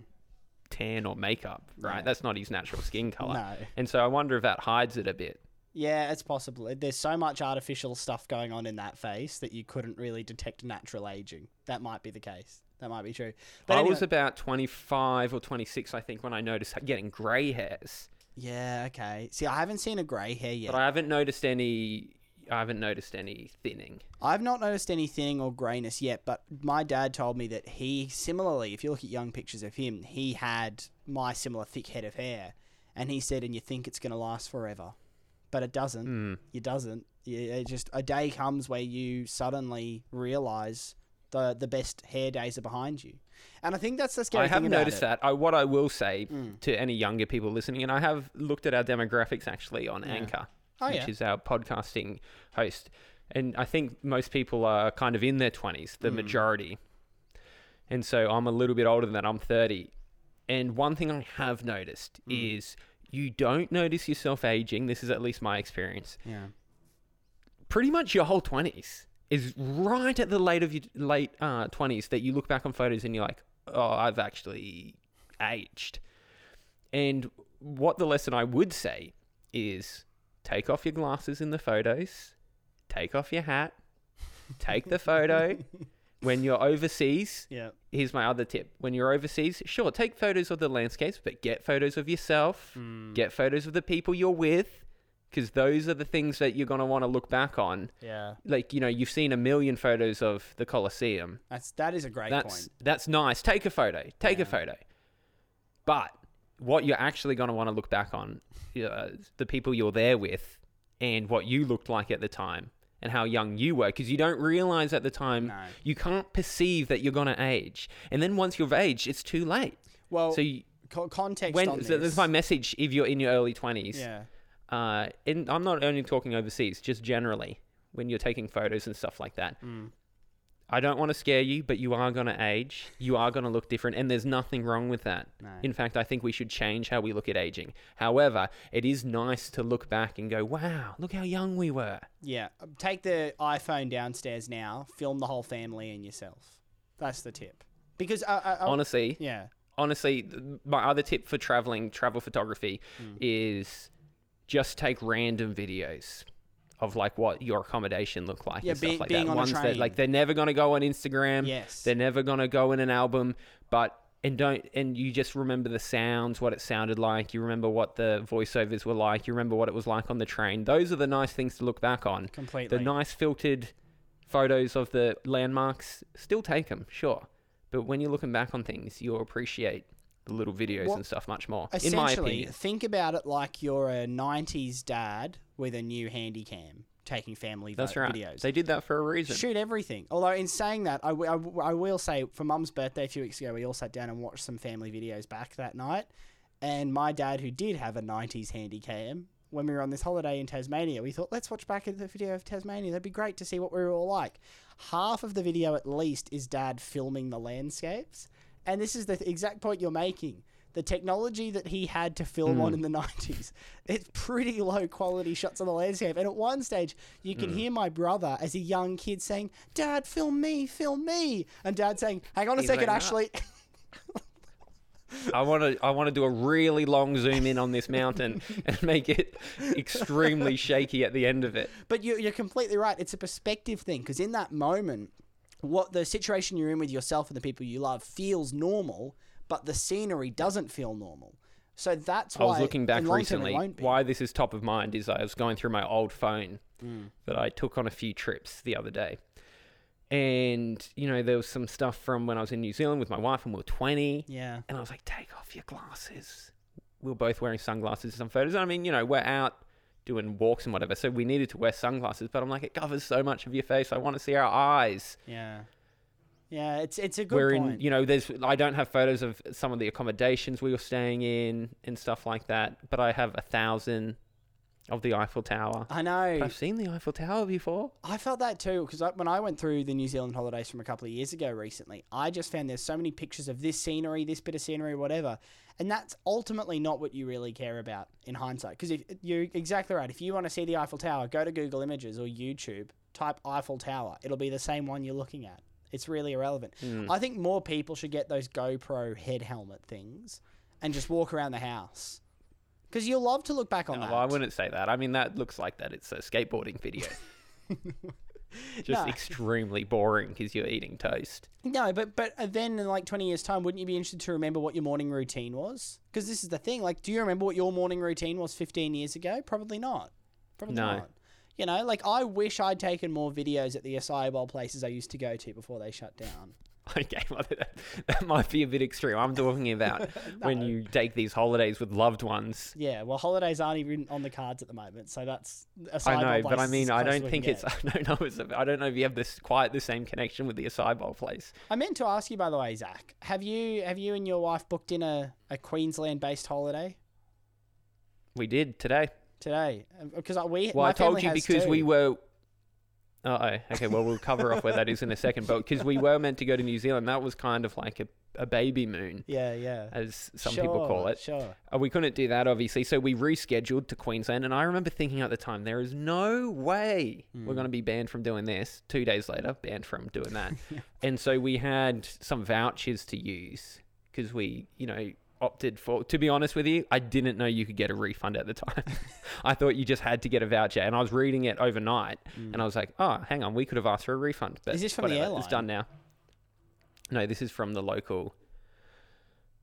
tan or makeup, right?
Yeah.
That's not his natural skin color.
No.
And so I wonder if that hides it a bit.
Yeah, it's possible. There's so much artificial stuff going on in that face that you couldn't really detect natural aging. That might be the case. That might be true. But
I
anyway-
was about 25 or 26, I think, when I noticed getting grey hairs.
yeah, okay. See, I haven't seen a grey hair yet.
But I haven't noticed any. I haven't noticed any thinning.
I've not noticed any thinning or greyness yet, but my dad told me that he similarly, if you look at young pictures of him, he had my similar thick head of hair, and he said, and you think it's going to last forever, but it doesn't.
Hmm.
It doesn't. Yeah, It just a day comes where you suddenly realize the the best hair days are behind you, and I think that's the scary
I have
thing about
noticed
it. Mm.
that. I, what I will say to any younger people listening, and I have looked at our demographics actually on Anchor,
Oh,
which
yeah.
is our podcasting host, and I think most people are kind of in their twenties,
Mm.
the majority. And so I'm a little bit older than that. I'm 30, and one thing I have noticed
Mm.
is you don't notice yourself aging. This is at least my experience.
Yeah.
pretty much your whole 20s is right at the late of your late uh, 20s that you look back on photos and you're like oh i've actually aged and what the lesson i would say is take off your glasses in the photos take off your hat take the photo when you're overseas
Yeah.
here's my other tip when you're overseas sure take photos of the landscapes but get photos of yourself hmm. get photos of the people you're with because those are the things that you're going to want to look back on
Yeah.
like you know you've seen a million photos of the Colosseum.
That's that is a great
That's
point.
that's nice. Take a photo. Take
Yeah.
a photo. But what you're actually going to want to look back on, uh, the people you're there with, and what you looked like at the time, and how young you were, because you don't realize at the time
No.
you can't perceive that you're going to age, and then once you've aged, it's too late.
Well,
So you,
co- context
when
on
so
this.
that's my message. If you're in your early twenties,
yeah.
uh, and I'm not only talking overseas, just generally when you're taking photos and stuff like that.
Mm.
I don't want to scare you, but you are going to age. You are going to look different, and there's nothing wrong with that.
No.
In fact, I think we should change how we look at aging. However, it is nice to look back and go, wow, look how young we were.
Yeah, take the iPhone downstairs now, film the whole family and yourself. That's the tip. Because uh, uh, uh,
Honestly,
yeah,
honestly, my other tip for traveling, travel photography,
Hmm.
is just take random videos of like what your accommodation looked like
Yeah,
and stuff
be-
like
being
that.
on a
Ones that like they're never gonna go on Instagram.
Yes.
They're never gonna go in an album, but and don't and you just remember the sounds, what it sounded like. You remember what the voiceovers were like. You remember what it was like on the train. Those are the nice things to look back on.
completely.
The nice filtered photos of the landmarks, still take them, sure. But when you're looking back on things, you'll appreciate the little videos
Well,
and stuff much more. In my opinion.
think about it like you're a '90s dad with a new handy cam taking family
That's right.
videos.
They did that for a reason.
Shoot everything. Although, in saying that, I, w- I w- I will say for Mum's birthday a few weeks ago, we all sat down and watched some family videos back that night. And my dad, who did have a 90s handy cam, when we were on this holiday in Tasmania, we thought, let's watch back at the video of Tasmania. That'd be great to see what we were all like. Half of the video, at least, is dad filming the landscapes. And this is the th- exact point you're making. The technology that he had to film on hmm. in the 90s, it's pretty low quality shots of the landscape. And at one stage, you can hmm. hear my brother as a young kid saying, Dad, film me, film me. And dad saying, Hang on a
He's
second,
like,
Ashley.
I want to I want to do a really long zoom in on this mountain and make it extremely shaky at the end of it.
But you, you're completely right. It's a perspective thing because in that moment, what the situation you're in with yourself and the people you love feels normal, but the scenery doesn't feel normal. So that's why
I was looking back
in long term it
recently. Why this is top of mind is I was going through my old phone
Mm.
that I took on a few trips the other day. And, you know, there was some stuff from when I was in New Zealand with my wife and we were 20.
Yeah.
And I was like, take off your glasses. We were both wearing sunglasses in some photos. I mean, you know, we're out doing walks and whatever. So we needed to wear sunglasses. But I'm like, it covers so much of your face. I want to see our eyes.
Yeah. Yeah, it's it's a good
we're
point.
in, you know, there's, I don't have photos of some of the accommodations we were staying in and stuff like that. But I have a thousand of the Eiffel Tower.
I know.
I've seen the Eiffel Tower before.
I felt that too because when I went through the New Zealand holidays from a couple of years ago recently, I just found there's so many pictures of this scenery, this bit of scenery, whatever, and that's ultimately not what you really care about in hindsight. Because you're exactly right, if you want to see the Eiffel Tower, go to Google Images or YouTube, type Eiffel Tower. It'll be the same one you're looking at. It's really irrelevant.
Hmm.
I think more people should get those GoPro head helmet things and just walk around the house. Because you'll love to look back on
No,
that.
well, I wouldn't say that. I mean, that looks like that it's a skateboarding video. Just
No.
extremely boring because you're eating toast.
No, but but uh, then in like twenty years' time, wouldn't you be interested to remember what your morning routine was? Because this is the thing. Like, do you remember what your morning routine was fifteen years ago? Probably not. Probably
No.
not. You know, like I wish I'd taken more videos at the acai bowl places I used to go to before they shut down.
Okay, well, that, that might be a bit extreme. I'm talking about when you take these holidays with loved ones.
Yeah, well, holidays aren't even on the cards at the moment, so that's
I know, but I mean, I don't think it's.
get.
I don't know. It's, I don't know if you have this quite the same connection with the acai bowl place.
I meant to ask you, by the way, Zach. Have you have you and your wife booked in a, a Queensland-based holiday
We did today.
today? Because uh, we
Well, I told you because
too.
we were. Oh, okay. Well, we'll cover off where that is in a second. But because we were meant to go to New Zealand, that was kind of like a, a baby moon,
Yeah, yeah.
as some people call it.
Sure.
Uh, we couldn't do that, obviously. So we rescheduled to Queensland. And I remember thinking at the time, there is no way
Hmm.
we're going to be banned from doing this. Two days later, banned from doing that. and so we had some vouchers to use because we, you know, opted for. To be honest with you, I didn't know you could get a refund at the time. I thought you just had to get a voucher. And I was reading it overnight and I was like, oh, hang on, we could have asked for a refund. But.
Is this from the airline?
It's done now. No, this is from the local.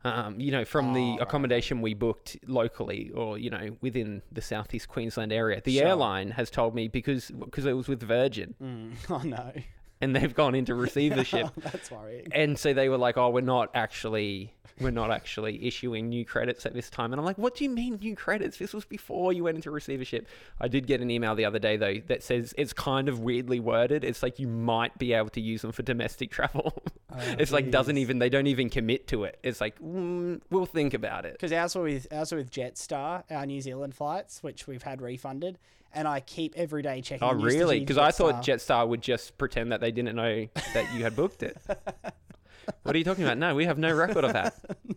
Um, you know, from
Oh,
the
right.
accommodation we booked locally, or you know, within the southeast Queensland area. The
Sure.
airline has told me because because it was with Virgin,
Mm. Oh no,
and they've gone into receivership,
that's worrying.
and so they were like, "Oh, we're not actually, we're not actually issuing new credits at this time." And I'm like, "What do you mean new credits? This was before you went into receivership." I did get an email the other day though that says it's kind of weirdly worded. It's like you might be able to use them for domestic travel. it's like doesn't even they don't even commit to it. It's like mm, we'll think about it.
Because ours were with ours were with Jetstar, our New Zealand flights, which we've had refunded, and I keep every day checking.
Oh, really? Because I thought
Jetstar.
Would just pretend that they didn't know that you had booked it. what are you talking about? No, we have no record of that.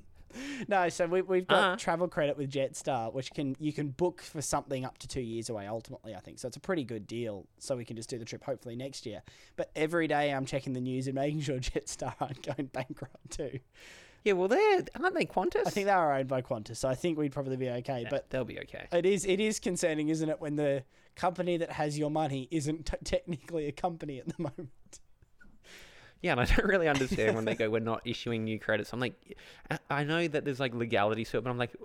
No, so we, we've got
Uh-huh.
travel credit with Jetstar, which can you can book for something up to two years away. Ultimately, I think so. It's a pretty good deal. So we can just do the trip hopefully next year. But every day I'm checking the news and making sure Jetstar aren't going bankrupt too.
Yeah, well, they're aren't they Qantas?
I think they are owned by Qantas, so I think we'd probably be okay.
Yeah,
But
they'll be okay.
It is it is concerning, isn't it, when the company that has your money isn't t- technically a company at the moment.
Yeah, and I don't really understand when they go, "We're not issuing new credits." I'm like, I- I know that there's like legality to it, but I'm like,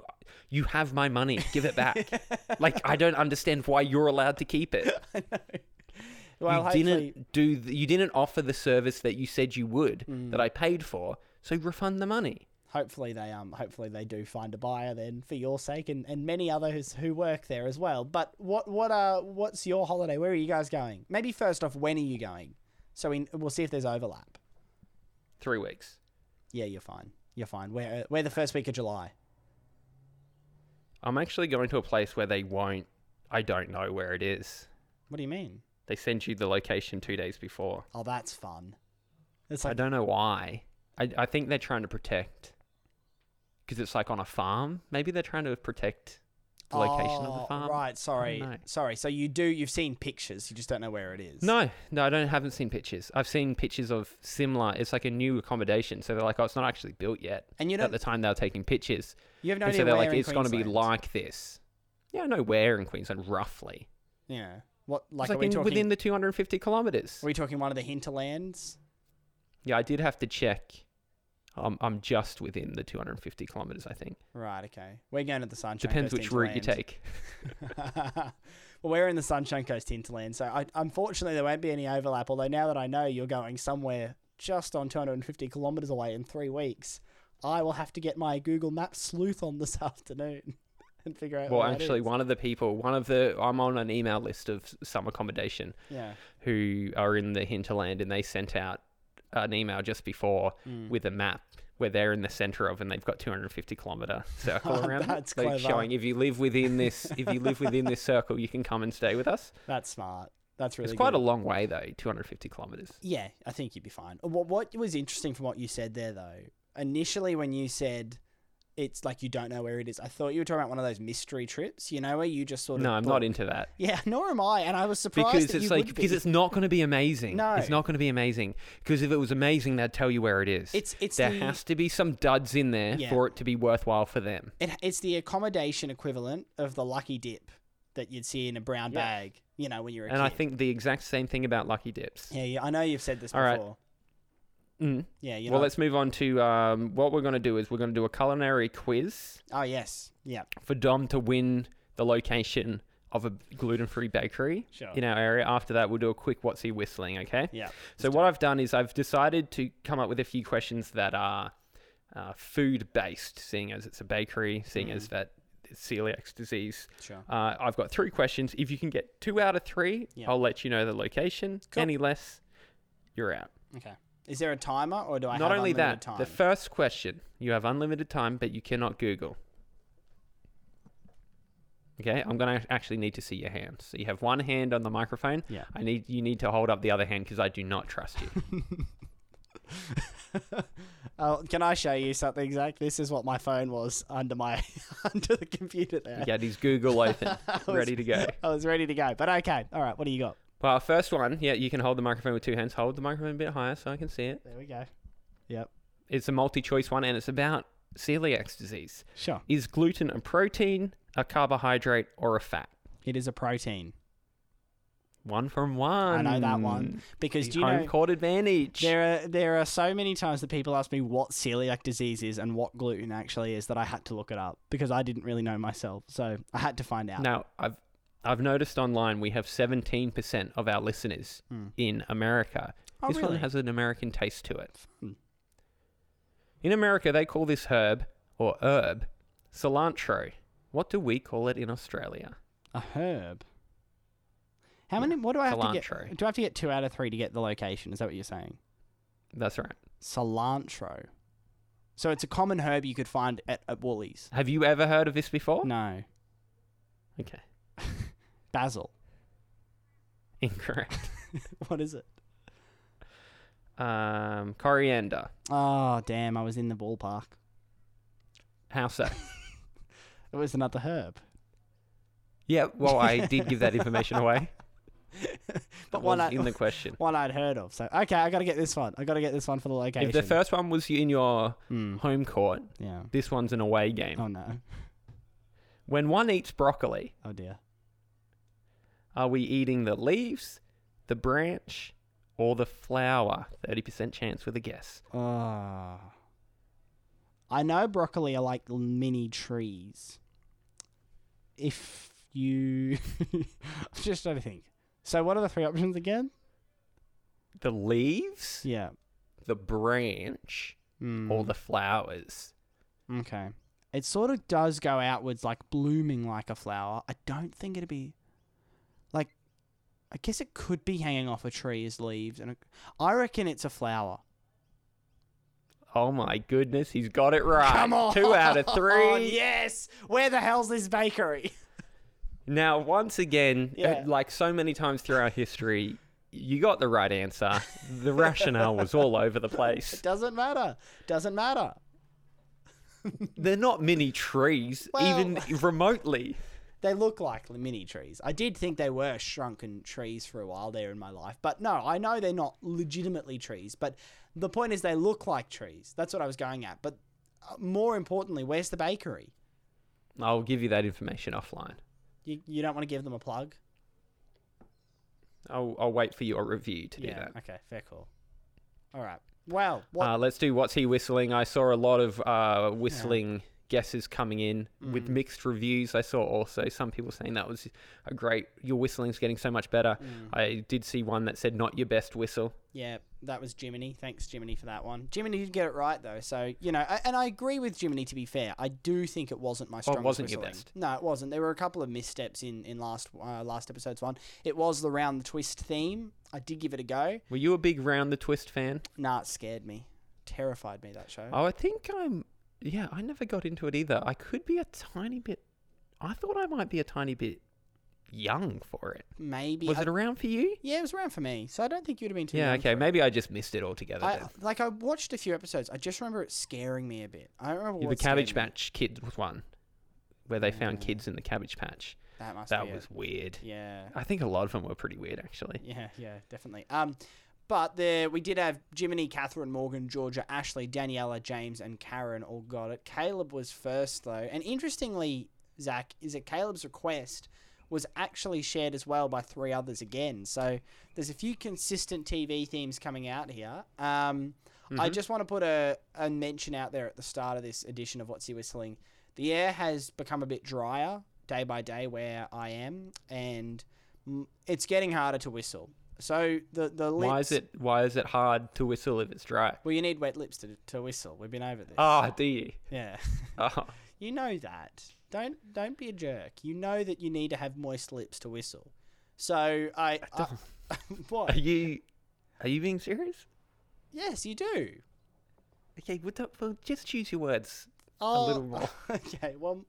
you have my money, give it back. like, I don't understand why you're allowed to keep it.
Well,
you didn't do, the, you didn't offer the service that you said you would,
Mm.
that I paid for. So refund the money.
hopefully they um hopefully they do find a buyer then for your sake and, and many others who work there as well. But what what uh what's your holiday? Where are you guys going? Maybe first off, when are you going? So we we'll see if there's overlap.
Three weeks.
Yeah, you're fine. You're fine. We're we're the first week of July.
I'm actually going to a place where they won't. I don't know where it is.
What do you mean?
They send you the location two days before.
Oh, that's fun. It's
I don't know why. I, I think they're trying to protect. Because it's like on a farm. Maybe they're trying to protect the location of the
Oh,
farm.
Right, sorry. Sorry. So you do you've seen pictures, you just don't know where it is.
No, no, I don't haven't seen pictures. I've seen pictures of similar. It's like a new accommodation, so they're like, oh, it's not actually built yet.
And you
know,
at
the time they were taking pictures,
You have no
and
idea
so they're like, it's going to be like this. Yeah, I know where in Queensland, roughly.
Yeah. What like,
like in,
talking
within the 250 kilometers.
Are we talking one of the hinterlands?
Yeah, I did have to check. I'm I'm just within the 250 kilometers, I think.
Right, okay. We're going to the Sunshine
Depends
Coast
which route you take.
well, we're in the Sunshine Coast hinterland, so I, unfortunately there won't be any overlap. Although now that I know you're going somewhere just on 250 kilometers away in three weeks, I will have to get my Google Maps sleuth on this afternoon and figure out.
Well, actually, one of the people, one of the, I'm on an email list of some accommodation
yeah,
who are in the hinterland, and they sent out an email just before
Hmm.
with a map where they're in the center of, and they've got 250 kilometer circle around.
That's.
So
clever.
showing if you live within this, if you live within this circle, you can come and stay with us.
that's smart. That's really
It's quite
good.
a long way though, 250 kilometers.
Yeah, I think you'd be fine. What, what was interesting from what you said there, though, initially when you said it's like you don't know where it is, I thought you were talking about one of those mystery trips, you know, where you just sort of.
No, I'm not into that.
Yeah, nor am I, and I was surprised
because
that
it's
you
like because
be.
it's not going to be amazing.
No.
it's not going to be amazing. Because if it was amazing, they'd tell you where it is.
It's- it's
there
the-
has to be some duds in there
Yeah.
for it to be worthwhile for them.
It, it's the accommodation equivalent of the lucky dip that you'd see in a brown
Yeah.
bag, you know, when you're a
And
kid.
I think the exact same thing about Lucky Dips.
Yeah, yeah, I know you've said this before
All right. Mm.
Yeah, you know.
Well, let's move on to um, what we're going to do is we're going to do a culinary quiz
oh, yes. Yeah.
for Dom to win the location of a gluten-free bakery
Sure.
in our area. After that, we'll do a quick what's he whistling, okay?
Yeah.
So what I've done is I've decided to come up with a few questions that are uh, food-based, seeing as it's a bakery, seeing as that it's celiac disease.
Sure.
Uh, I've got three questions. If you can get two out of three,
Yeah.
I'll let you know the location.
Cool.
Any less, you're out.
Okay. Is there a timer, or do I have unlimited time?
Not only that,
time?
the first question, you have unlimited time, but you cannot Google. Okay, I'm gonna actually need to see your hands. So you have one hand on the microphone.
Yeah.
I need you need to hold up the other hand because I do not trust you.
Oh, can I show you something, Zach? This is what my phone was under my under the computer there.
yeah, his Google open, ready to go.
I was ready to go, but okay. All right, what do you got?
Well, first one, yeah, you can hold the microphone with two hands. Hold the microphone a bit higher so I can see it.
There we go. Yep.
It's a multi-choice one, and it's about celiac disease.
Sure.
Is gluten a protein, a carbohydrate, or a fat?
It is a protein.
One from one.
I know that one because do you
home
know
court advantage.
there are there are so many times that people ask me what celiac disease is and what gluten actually is that I had to look it up because I didn't really know myself. So I had to find out.
Now, I've I've noticed online we have 17% of our listeners in America.
Hmm. Oh,
this
really?
one has an American taste to it. In America, they call this herb or herb cilantro. What do we call it in Australia?
A herb. How many? What do I have to get? Do I have to get two out of three to get the location? Is that what you're saying?
That's right.
Cilantro. So it's a common herb you could find at, at Woolies.
Have you ever heard of this before?
No,
Okay.
Basil.
Incorrect.
what is it?
Um, coriander.
Oh damn! I was in the ballpark.
How so?
It was another herb.
yeah, well, I did give that information away.
But one I,
in the question.
one I'd heard of. So okay, I got to get this one. I got to get this one for the location.
If the first one was in your
Hmm.
home court,
yeah.
this one's an away game.
Oh no.
When one eats broccoli,
Oh dear.
Are we eating the leaves, the branch, or the flower? 30% chance with a guess.
Oh. I know broccoli are like mini trees. If you, I'm just trying to think. So what are the three options again?
The leaves,
Yeah.
the branch,
Mm.
or the flowers?
Okay. It sort of does go outwards, like blooming like a flower. I don't think it'd be. I guess it could be hanging off a tree as leaves, and it, I reckon it's a flower.
Oh my goodness, he's got it right.
Come on,
Two out of three.
yes. Where the hell's this bakery?
Now, once again, uh,
Yeah.
like so many times throughout history, you got the right answer. The rationale was all over the place.
It doesn't matter. Doesn't matter.
They're not mini trees,
Well-
even remotely.
They look like mini trees. I did think they were shrunken trees for a while there in my life, but no, I know they're not legitimately trees. But the point is, they look like trees. That's what I was going at. But uh, more importantly, where's the bakery?
I'll give you that information offline.
You, you don't want to give them a plug?
I'll, I'll wait for your review to do that.
Okay, fair call. All right. Well, what?
Uh, let's do what's he whistling. I saw a lot of uh, whistling guesses coming in with
Mm.
mixed reviews. I saw also some people saying that was a great. Your whistling's getting so much better.
Mm.
I did see one that said not your best whistle.
Yeah, that was Jiminy. Thanks, Jiminy, for that one. Jiminy did get it right though, so you know, I- and I agree with Jiminy. To be fair, I do think it wasn't my strongest.
wasn't your best.
No, it wasn't. There were a couple of missteps in in last uh, last episode's one. It was the round the twist theme. I did give it a go.
Were you a big round the twist fan?
Nah, it scared me, terrified me that show.
Oh, I think I'm. Yeah, I never got into it either. I could be a tiny bit. I thought I might be a tiny bit young for it.
Maybe
Was
I-
it around for you?
Yeah, it was around for me, so I don't think you'd have been too.
Yeah, okay. Maybe I just missed it altogether.
I,
then.
like I watched a few episodes. I just remember it scaring me a bit. I don't remember
Yeah, the Cabbage. Patch Kids was one, where they found kids in the Cabbage Patch.
That must
That was
it.
weird.
Yeah.
I think a lot of them were pretty weird, actually.
Yeah, yeah, definitely. Um, but there we did have Jiminy, Catherine, Morgan, Georgia, Ashley, Daniela, James, and Karen all got it. Caleb was first though, and interestingly, Zach, is that Caleb's request was actually shared as well by three others again. So there's a few consistent TV themes coming out here. Um, I just want to put a, a mention out there at the start of this edition of What's He Whistling. The air has become a bit drier day by day where I am, and it's getting harder to whistle. So the the lips,
Why is it? Why is it hard to whistle if it's dry?
Well, you need wet lips to to whistle. We've been over this.
Ah, do you?
Yeah,
Oh,
you know that. Don't don't be a jerk. You know that you need to have moist lips to whistle. So I, I what?
are you? Are you being serious?
Yes, you do.
Okay, well, just choose your words
Oh,
a little more.
Okay, well,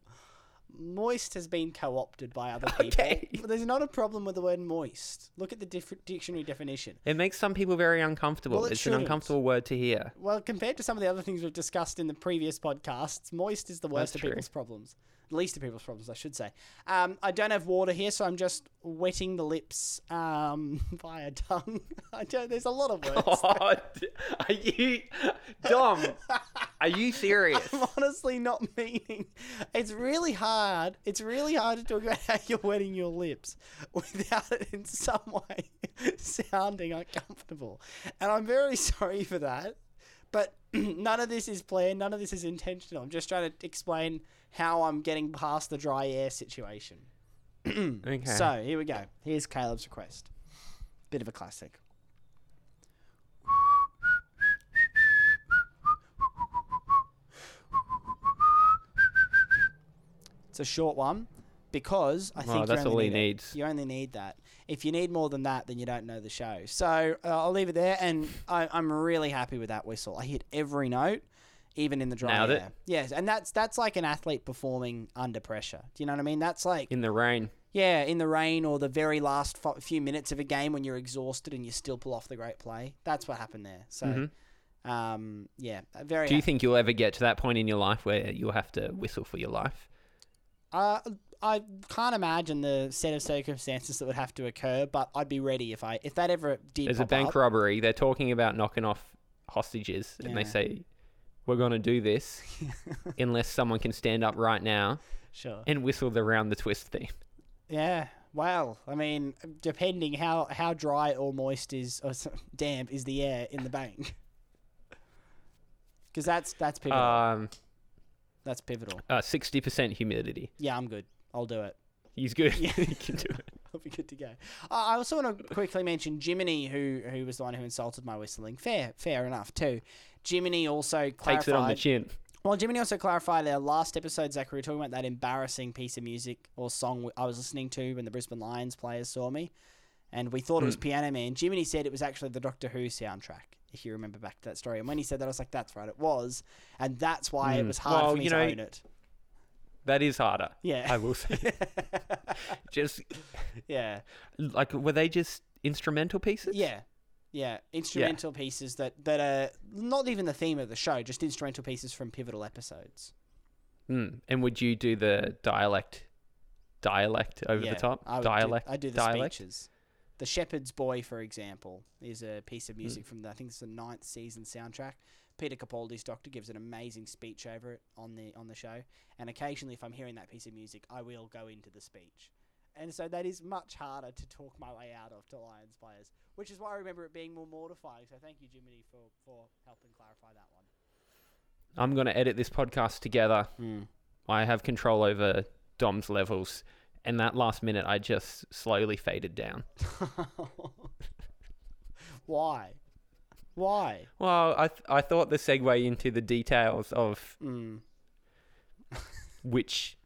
moist has been co-opted by other people.
Okay.
But there's not a problem with the word moist. Look at the diff- dictionary definition.
It makes some people very uncomfortable.
Well, it
it's
shouldn't.
an uncomfortable word to hear.
Well, compared to some of the other things we've discussed in the previous podcasts, moist is the worst
That's
of
true.
people's problems. Least of people's problems, I should say. Um, I don't have water here, so I'm just wetting the lips um, via tongue. I don't, there's a lot of words.
Oh, are you, Dom? Are you serious?
I'm honestly not meaning. It's really hard. It's really hard to talk about how you're wetting your lips without it in some way sounding uncomfortable. And I'm very sorry for that. But none of this is planned. None of this is intentional. I'm just trying to explain how I'm getting past the dry air situation.
Okay.
So here we go. Here's Caleb's request. Bit of a classic. It's a short one because I
Oh,
think
that's
you only
all he
need it.
needs.
You only need that. If you need more than that, then you don't know the show. So uh, I'll leave it there, and I, I'm really happy with that whistle. I hit every note, even in the dry
Nailed it.
air. Yes, and that's that's like an athlete performing under pressure. Do you know what I mean? That's like
In the rain.
yeah, in the rain or the very last fo- few minutes of a game when you're exhausted and you still pull off the great play. That's what happened there. So, um, yeah, very.
Mm-hmm. Do you think you'll ever get to that point in your life where you'll have to whistle for your life?
Uh, I can't imagine the set of circumstances that would have to occur, but I'd be ready if I if that ever did.
There's a bank
up.
robbery. They're talking about knocking off hostages, and they say, "We're going to do this unless someone can stand up right now
Sure.
and whistle the round the twist theme."
Yeah. Well, I mean, depending how how dry or moist is or damp is the air in the bank. Because that's that's pivotal.
Um,
that's pivotal.
uh, 60% humidity.
Yeah, I'm good. I'll do it.
He's good. Yeah. he can do it.
I'll be good to go. Uh, I also want to quickly mention Jiminy, who who was the one who insulted my whistling. Fair, fair enough too. Jiminy also clarified.
Takes it on the chin.
Well, Jiminy also clarified our last episode, Zach, we were talking about that embarrassing piece of music or song I was listening to when the Brisbane Lions players saw me. And we thought it was
Hmm.
Piano Man. Jiminy said it was actually the Doctor Who soundtrack, if you remember back to that story. And when he said that, I was like, that's right, it was. And that's why it
Hmm.
was hard
Well,
for me
you
to own it.
That is harder.
Yeah.
I will say. just
Yeah.
like were they just instrumental pieces?
Yeah. Yeah. Instrumental pieces that, that are not even the theme of the show, just instrumental pieces from pivotal episodes.
Mm. And would you do the dialect, dialect over
yeah,
the top?
I would
dialect.
Do, I do the
dialect.
speeches. The Shepherd's Boy, for example, is a piece
Hmm.
of music from the I think it's the ninth season soundtrack. Peter Capaldi's Doctor gives an amazing speech over it on the on the show, and occasionally, if I'm hearing that piece of music, I will go into the speech. And so that is much harder to talk my way out of to Lions players, which is why I remember it being more mortifying. So thank you, Jiminy, for, for helping clarify that one.
I'm going to edit this podcast together.
Hmm.
I have control over Dom's levels, and that last minute I just slowly faded down.
Why? Why?
Well, I th- I thought the segue into the details of
Mm.
which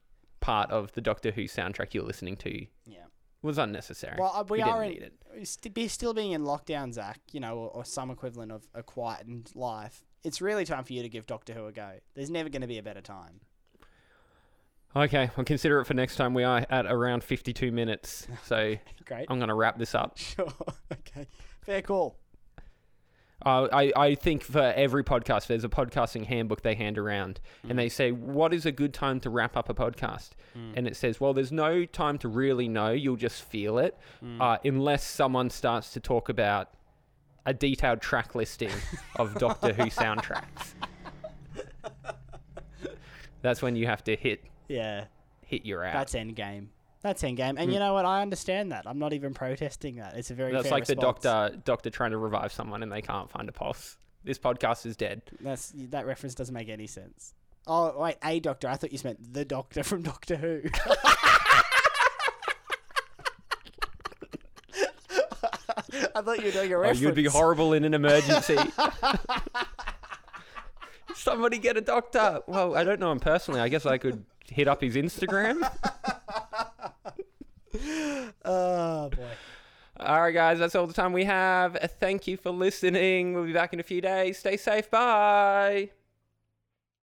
part of the Doctor Who soundtrack you're listening to
Yeah.
was unnecessary.
Well, uh, we,
didn't
are in, st- still being in lockdown, Zach. You know, or, or some equivalent of a quietened life. It's really time for you to give Doctor Who a go. There's never going to be a better time.
Okay, I'll consider it for next time. We are at around 52 minutes, so
Great.
I'm going to wrap this up.
Sure. okay. Fair call.
Uh, I, I think for every podcast, there's a podcasting handbook they hand around, and they say, What is a good time to wrap up a podcast? And it says, Well, there's no time to really know, you'll just feel it, uh, unless someone starts to talk about a detailed track listing of Doctor Who soundtracks. That's when you have to hit
Yeah.
hit your out.
That's endgame. That's endgame. And hmm. you know what? I understand that. I'm not even protesting that. It's a very.
That's like the doctor doctor trying to revive someone and they can't find a pulse. This podcast is dead.
That's that reference doesn't make any sense. Oh wait, a doctor. I thought you meant the doctor from Doctor Who. I thought you were doing a
Oh,
reference.
you'd be horrible in an emergency. Somebody get a doctor. Well, I don't know him personally. I guess I could hit up his Instagram.
Oh boy.
all right, guys, that's all the time we have. Thank you for listening. We'll be back in a few days. Stay safe. Bye.